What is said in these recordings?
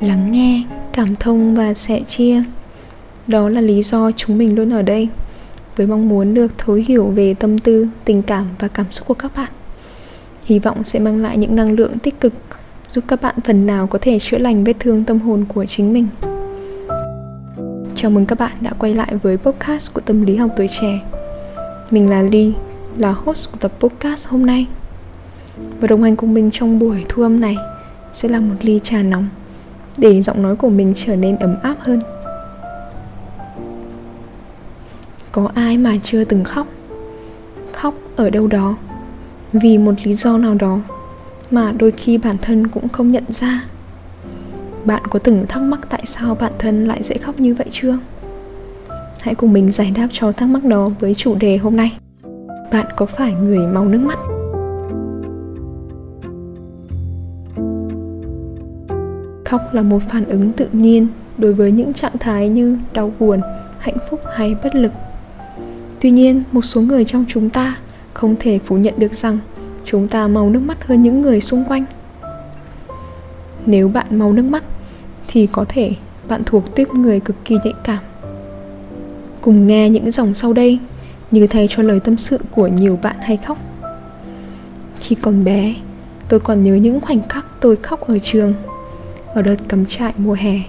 lắng nghe, cảm thông và sẻ chia. Đó là lý do chúng mình luôn ở đây, với mong muốn được thấu hiểu về tâm tư, tình cảm và cảm xúc của các bạn. Hy vọng sẽ mang lại những năng lượng tích cực, giúp các bạn phần nào có thể chữa lành vết thương tâm hồn của chính mình. Chào mừng các bạn đã quay lại với podcast của tâm lý học tuổi trẻ. Mình là ly, là host của tập podcast hôm nay. Và đồng hành cùng mình trong buổi thu âm này sẽ là một ly trà nóng để giọng nói của mình trở nên ấm áp hơn. Có ai mà chưa từng khóc? Khóc ở đâu đó. Vì một lý do nào đó mà đôi khi bản thân cũng không nhận ra. Bạn có từng thắc mắc tại sao bản thân lại dễ khóc như vậy chưa? Hãy cùng mình giải đáp cho thắc mắc đó với chủ đề hôm nay. Bạn có phải người mau nước mắt? Khóc là một phản ứng tự nhiên đối với những trạng thái như đau buồn, hạnh phúc hay bất lực. Tuy nhiên, một số người trong chúng ta không thể phủ nhận được rằng chúng ta mau nước mắt hơn những người xung quanh. Nếu bạn mau nước mắt, thì có thể bạn thuộc tuyếp người cực kỳ nhạy cảm. Cùng nghe những dòng sau đây, như thay cho lời tâm sự của nhiều bạn hay khóc. Khi còn bé, tôi còn nhớ những khoảnh khắc tôi khóc ở trường ở đợt cắm trại mùa hè,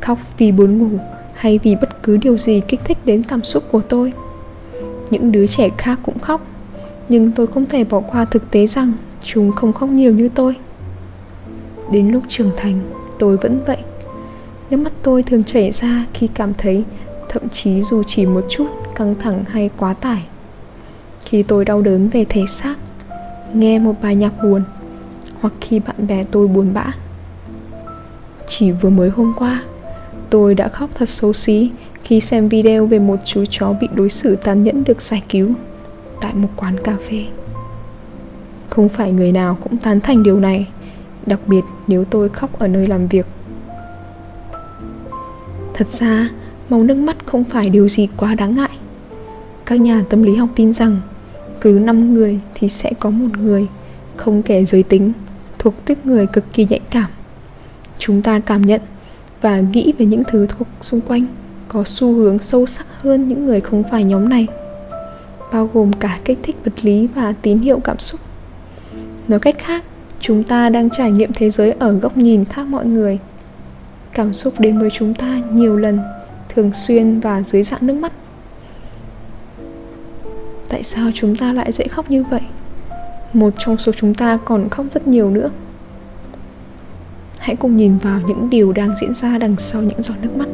khóc vì buồn ngủ hay vì bất cứ điều gì kích thích đến cảm xúc của tôi. Những đứa trẻ khác cũng khóc, nhưng tôi không thể bỏ qua thực tế rằng chúng không khóc nhiều như tôi. Đến lúc trưởng thành, tôi vẫn vậy. Nước mắt tôi thường chảy ra khi cảm thấy thậm chí dù chỉ một chút căng thẳng hay quá tải. Khi tôi đau đớn về thể xác, nghe một bài nhạc buồn hoặc khi bạn bè tôi buồn bã chỉ vừa mới hôm qua. Tôi đã khóc thật xấu xí khi xem video về một chú chó bị đối xử tàn nhẫn được giải cứu tại một quán cà phê. Không phải người nào cũng tán thành điều này, đặc biệt nếu tôi khóc ở nơi làm việc. Thật ra, màu nước mắt không phải điều gì quá đáng ngại. Các nhà tâm lý học tin rằng, cứ 5 người thì sẽ có một người không kể giới tính, thuộc tiếp người cực kỳ nhạy cảm chúng ta cảm nhận và nghĩ về những thứ thuộc xung quanh, có xu hướng sâu sắc hơn những người không phải nhóm này, bao gồm cả kích thích vật lý và tín hiệu cảm xúc. Nói cách khác, chúng ta đang trải nghiệm thế giới ở góc nhìn khác mọi người. Cảm xúc đến với chúng ta nhiều lần, thường xuyên và dưới dạng nước mắt. Tại sao chúng ta lại dễ khóc như vậy? Một trong số chúng ta còn khóc rất nhiều nữa hãy cùng nhìn vào những điều đang diễn ra đằng sau những giọt nước mắt.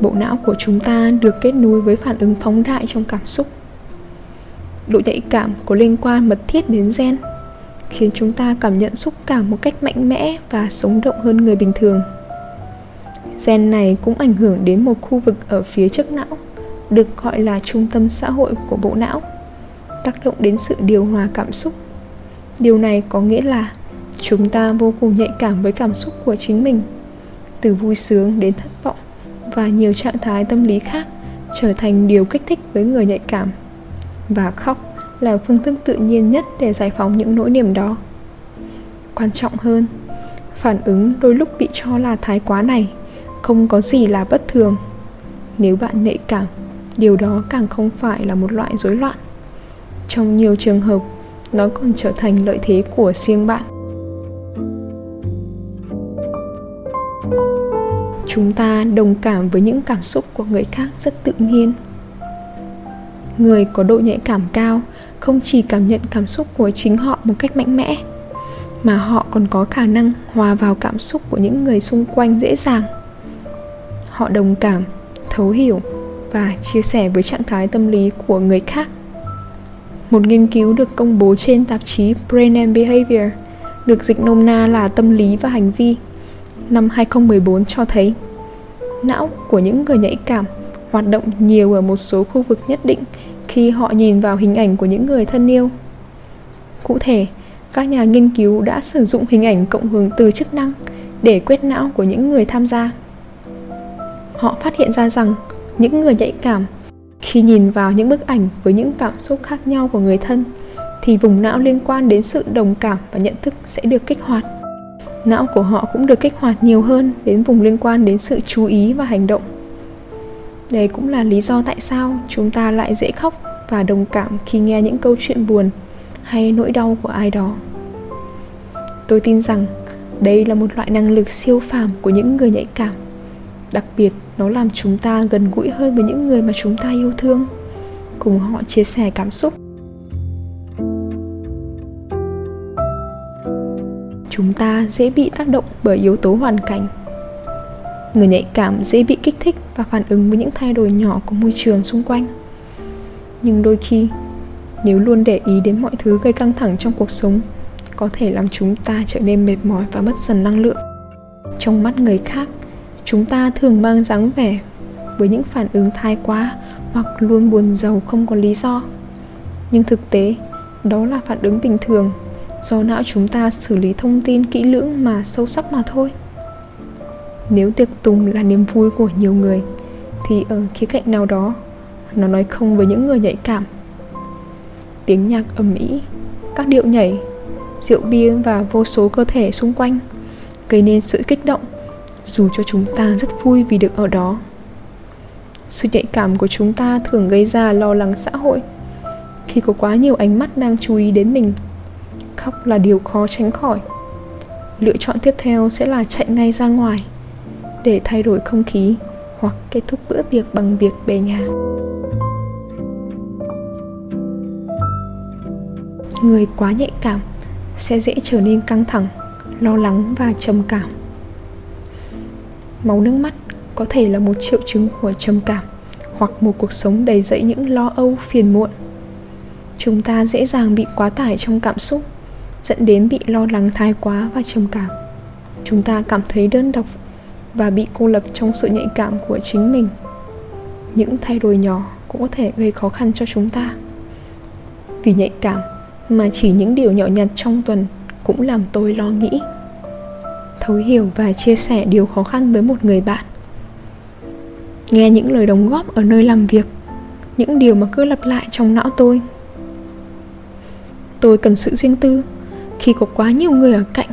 Bộ não của chúng ta được kết nối với phản ứng phóng đại trong cảm xúc. Độ nhạy cảm có liên quan mật thiết đến gen, khiến chúng ta cảm nhận xúc cảm một cách mạnh mẽ và sống động hơn người bình thường. Gen này cũng ảnh hưởng đến một khu vực ở phía trước não, được gọi là trung tâm xã hội của bộ não tác động đến sự điều hòa cảm xúc. Điều này có nghĩa là chúng ta vô cùng nhạy cảm với cảm xúc của chính mình, từ vui sướng đến thất vọng và nhiều trạng thái tâm lý khác trở thành điều kích thích với người nhạy cảm. Và khóc là phương thức tự nhiên nhất để giải phóng những nỗi niềm đó. Quan trọng hơn, phản ứng đôi lúc bị cho là thái quá này không có gì là bất thường. Nếu bạn nhạy cảm, điều đó càng không phải là một loại rối loạn trong nhiều trường hợp, nó còn trở thành lợi thế của riêng bạn. Chúng ta đồng cảm với những cảm xúc của người khác rất tự nhiên. Người có độ nhạy cảm cao không chỉ cảm nhận cảm xúc của chính họ một cách mạnh mẽ, mà họ còn có khả năng hòa vào cảm xúc của những người xung quanh dễ dàng. Họ đồng cảm, thấu hiểu và chia sẻ với trạng thái tâm lý của người khác một nghiên cứu được công bố trên tạp chí Brain and Behavior được dịch nôm na là tâm lý và hành vi năm 2014 cho thấy não của những người nhạy cảm hoạt động nhiều ở một số khu vực nhất định khi họ nhìn vào hình ảnh của những người thân yêu. Cụ thể, các nhà nghiên cứu đã sử dụng hình ảnh cộng hưởng từ chức năng để quét não của những người tham gia. Họ phát hiện ra rằng những người nhạy cảm khi nhìn vào những bức ảnh với những cảm xúc khác nhau của người thân, thì vùng não liên quan đến sự đồng cảm và nhận thức sẽ được kích hoạt. Não của họ cũng được kích hoạt nhiều hơn đến vùng liên quan đến sự chú ý và hành động. Đây cũng là lý do tại sao chúng ta lại dễ khóc và đồng cảm khi nghe những câu chuyện buồn hay nỗi đau của ai đó. Tôi tin rằng đây là một loại năng lực siêu phàm của những người nhạy cảm đặc biệt, nó làm chúng ta gần gũi hơn với những người mà chúng ta yêu thương. Cùng họ chia sẻ cảm xúc. Chúng ta dễ bị tác động bởi yếu tố hoàn cảnh. Người nhạy cảm dễ bị kích thích và phản ứng với những thay đổi nhỏ của môi trường xung quanh. Nhưng đôi khi, nếu luôn để ý đến mọi thứ gây căng thẳng trong cuộc sống, có thể làm chúng ta trở nên mệt mỏi và mất dần năng lượng. Trong mắt người khác chúng ta thường mang dáng vẻ với những phản ứng thái quá hoặc luôn buồn giàu không có lý do. Nhưng thực tế, đó là phản ứng bình thường do não chúng ta xử lý thông tin kỹ lưỡng mà sâu sắc mà thôi. Nếu tiệc tùng là niềm vui của nhiều người, thì ở khía cạnh nào đó, nó nói không với những người nhạy cảm. Tiếng nhạc ầm ĩ, các điệu nhảy, rượu bia và vô số cơ thể xung quanh gây nên sự kích động dù cho chúng ta rất vui vì được ở đó. Sự nhạy cảm của chúng ta thường gây ra lo lắng xã hội. Khi có quá nhiều ánh mắt đang chú ý đến mình, khóc là điều khó tránh khỏi. Lựa chọn tiếp theo sẽ là chạy ngay ra ngoài để thay đổi không khí hoặc kết thúc bữa tiệc bằng việc về nhà. Người quá nhạy cảm sẽ dễ trở nên căng thẳng, lo lắng và trầm cảm máu nước mắt có thể là một triệu chứng của trầm cảm hoặc một cuộc sống đầy dẫy những lo âu, phiền muộn. Chúng ta dễ dàng bị quá tải trong cảm xúc, dẫn đến bị lo lắng thái quá và trầm cảm. Chúng ta cảm thấy đơn độc và bị cô lập trong sự nhạy cảm của chính mình. Những thay đổi nhỏ cũng có thể gây khó khăn cho chúng ta. Vì nhạy cảm mà chỉ những điều nhỏ nhặt trong tuần cũng làm tôi lo nghĩ thấu hiểu và chia sẻ điều khó khăn với một người bạn. Nghe những lời đóng góp ở nơi làm việc, những điều mà cứ lặp lại trong não tôi. Tôi cần sự riêng tư khi có quá nhiều người ở cạnh.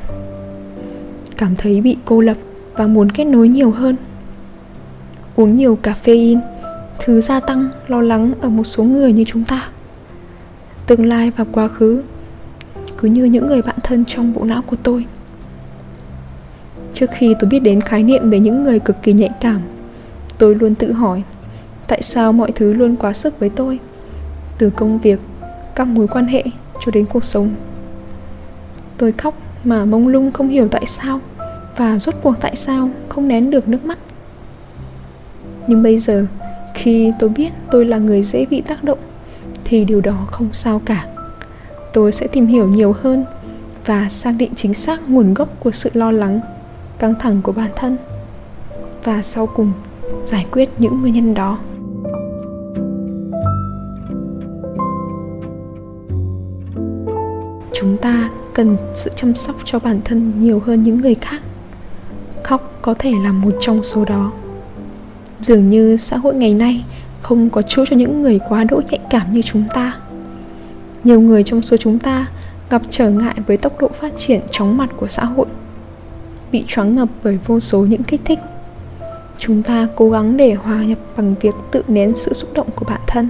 Cảm thấy bị cô lập và muốn kết nối nhiều hơn. Uống nhiều caffeine, thứ gia tăng lo lắng ở một số người như chúng ta. Tương lai và quá khứ, cứ như những người bạn thân trong bộ não của tôi trước khi tôi biết đến khái niệm về những người cực kỳ nhạy cảm, tôi luôn tự hỏi, tại sao mọi thứ luôn quá sức với tôi? Từ công việc, các mối quan hệ, cho đến cuộc sống. Tôi khóc mà mông lung không hiểu tại sao, và rốt cuộc tại sao không nén được nước mắt. Nhưng bây giờ, khi tôi biết tôi là người dễ bị tác động, thì điều đó không sao cả. Tôi sẽ tìm hiểu nhiều hơn và xác định chính xác nguồn gốc của sự lo lắng căng thẳng của bản thân và sau cùng giải quyết những nguyên nhân đó. Chúng ta cần sự chăm sóc cho bản thân nhiều hơn những người khác. Khóc có thể là một trong số đó. Dường như xã hội ngày nay không có chỗ cho những người quá đỗi nhạy cảm như chúng ta. Nhiều người trong số chúng ta gặp trở ngại với tốc độ phát triển chóng mặt của xã hội bị choáng ngập bởi vô số những kích thích. Chúng ta cố gắng để hòa nhập bằng việc tự nén sự xúc động của bản thân.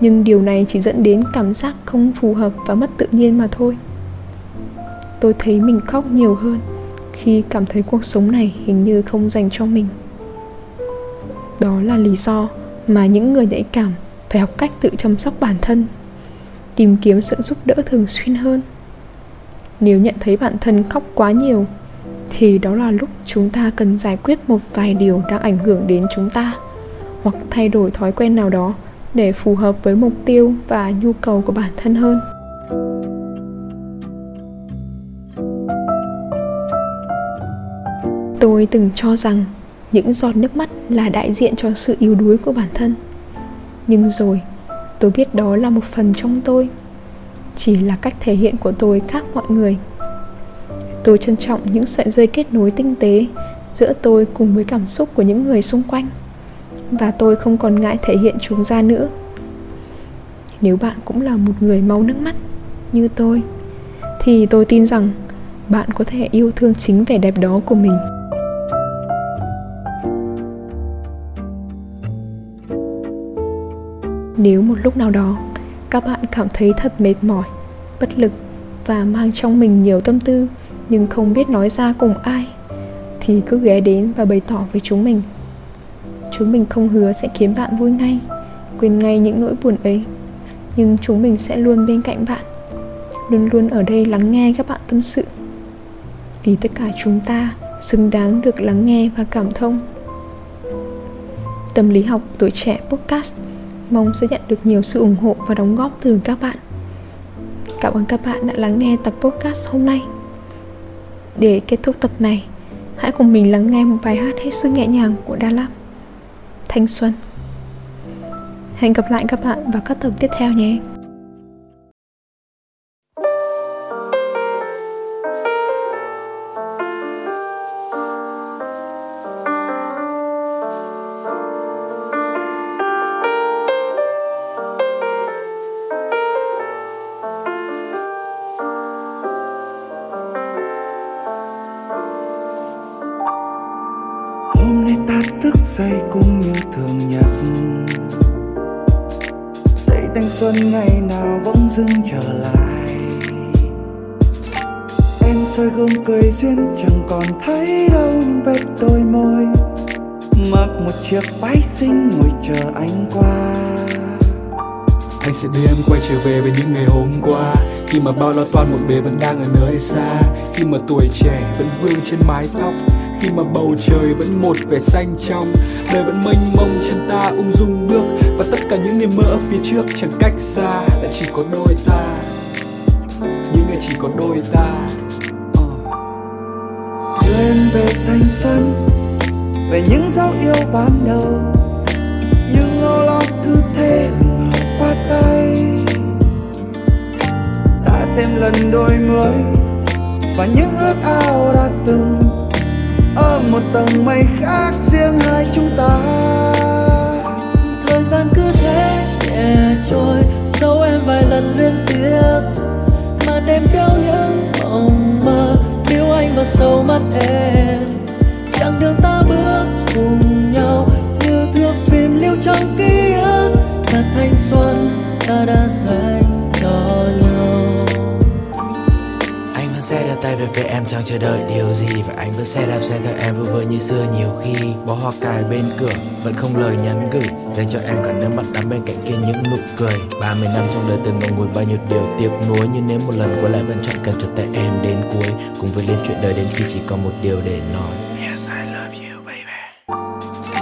Nhưng điều này chỉ dẫn đến cảm giác không phù hợp và mất tự nhiên mà thôi. Tôi thấy mình khóc nhiều hơn khi cảm thấy cuộc sống này hình như không dành cho mình. Đó là lý do mà những người nhạy cảm phải học cách tự chăm sóc bản thân, tìm kiếm sự giúp đỡ thường xuyên hơn. Nếu nhận thấy bản thân khóc quá nhiều thì đó là lúc chúng ta cần giải quyết một vài điều đang ảnh hưởng đến chúng ta, hoặc thay đổi thói quen nào đó để phù hợp với mục tiêu và nhu cầu của bản thân hơn. Tôi từng cho rằng những giọt nước mắt là đại diện cho sự yếu đuối của bản thân. Nhưng rồi, tôi biết đó là một phần trong tôi, chỉ là cách thể hiện của tôi khác mọi người tôi trân trọng những sợi dây kết nối tinh tế giữa tôi cùng với cảm xúc của những người xung quanh. Và tôi không còn ngại thể hiện chúng ra nữa. Nếu bạn cũng là một người mau nước mắt như tôi, thì tôi tin rằng bạn có thể yêu thương chính vẻ đẹp đó của mình. Nếu một lúc nào đó các bạn cảm thấy thật mệt mỏi, bất lực và mang trong mình nhiều tâm tư nhưng không biết nói ra cùng ai, thì cứ ghé đến và bày tỏ với chúng mình. Chúng mình không hứa sẽ khiến bạn vui ngay, quên ngay những nỗi buồn ấy. Nhưng chúng mình sẽ luôn bên cạnh bạn, luôn luôn ở đây lắng nghe các bạn tâm sự. Vì tất cả chúng ta xứng đáng được lắng nghe và cảm thông. Tâm lý học tuổi trẻ podcast mong sẽ nhận được nhiều sự ủng hộ và đóng góp từ các bạn. Cảm ơn các bạn đã lắng nghe tập podcast hôm nay để kết thúc tập này. Hãy cùng mình lắng nghe một bài hát hết sức nhẹ nhàng của Đà Lạt. Thanh Xuân. Hẹn gặp lại các bạn vào các tập tiếp theo nhé. Xuân ngày nào bỗng dưng trở lại. Em soi gương cười duyên chẳng còn thấy đâu, vết đôi môi. Mặc một chiếc váy xinh ngồi chờ anh qua. Anh sẽ đưa em quay trở về với những ngày hôm qua. Khi mà bao lo toan một bề vẫn đang ở nơi xa. Khi mà tuổi trẻ vẫn vương trên mái tóc khi mà bầu trời vẫn một vẻ xanh trong. Đời vẫn mênh mông, chân ta ung dung bước. Và tất cả những niềm mơ ở phía trước chẳng cách xa là chỉ có đôi ta. Những ngày chỉ có đôi ta. Ờ. Quên về thanh xuân, về những dấu yêu ban đầu. Những âu lo cứ thế qua tay. Đã thêm lần đôi mới và những ước ao đã từng một tầng mây khác riêng hai chúng ta. Thời gian cứ thế nhẹ trôi dấu em vài lần liên tiếp, mà đêm đeo những mộng mơ yêu anh vào sâu mắt em. Chặng đường ta bước cùng nhau như thước phim lưu trong ký ức là thanh xuân ta đã tay về phía em chẳng chờ đợi điều gì Và anh vẫn sẽ đạp xe theo em vui vơi như xưa. Nhiều khi Bó hoa cài bên cửa vẫn không lời nhắn gửi Dành cho em cả nước mắt đắm bên cạnh kia những nụ cười. 30 năm trong đời từng ngậm ngùi bao nhiêu điều tiếc nuối Nhưng nếu một lần quay lại vẫn chọn cần cho tay em đến cuối Cùng với lên chuyện đời đến khi chỉ còn một điều để nói. Yes I love you baby.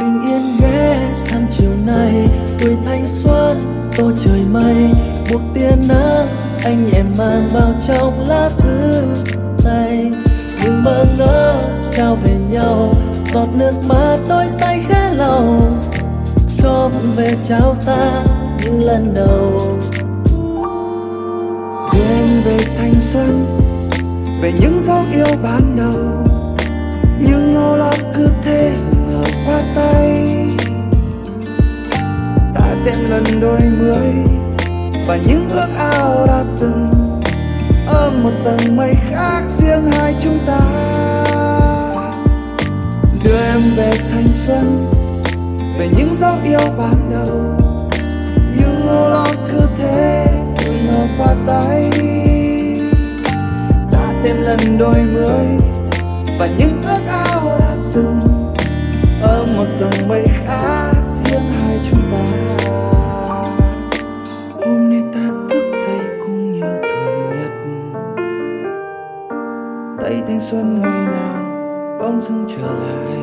Bình yên ghé thăm chiều nay tuổi thanh xuân tô trời mây. Một tia nắng anh nhẹ mang vào trong lá thư tay nhưng mơ ngỡ trao về nhau, giọt nước mắt đôi tay khẽ lau cho vụng về trao ta những lần đầu. Quên về thanh xuân, về những dấu yêu ban đầu. Những ngô lo cứ thế ngờ qua tay. Ta thêm lần đôi mươi, và những ước ao đã từng ở một tầng mây khác riêng hai chúng ta. Đưa em về thanh xuân, về những dấu yêu ban đầu. Những nỗi lo cứ thế nó qua tay. Ta thêm lần đôi mươi, và những ước ao đã từng. Ở một tầng mây trở lại.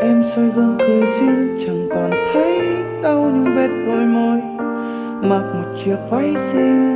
Em soi gương cười duyên chẳng còn thấy đau những vết đôi môi. Mặc một chiếc váy xinh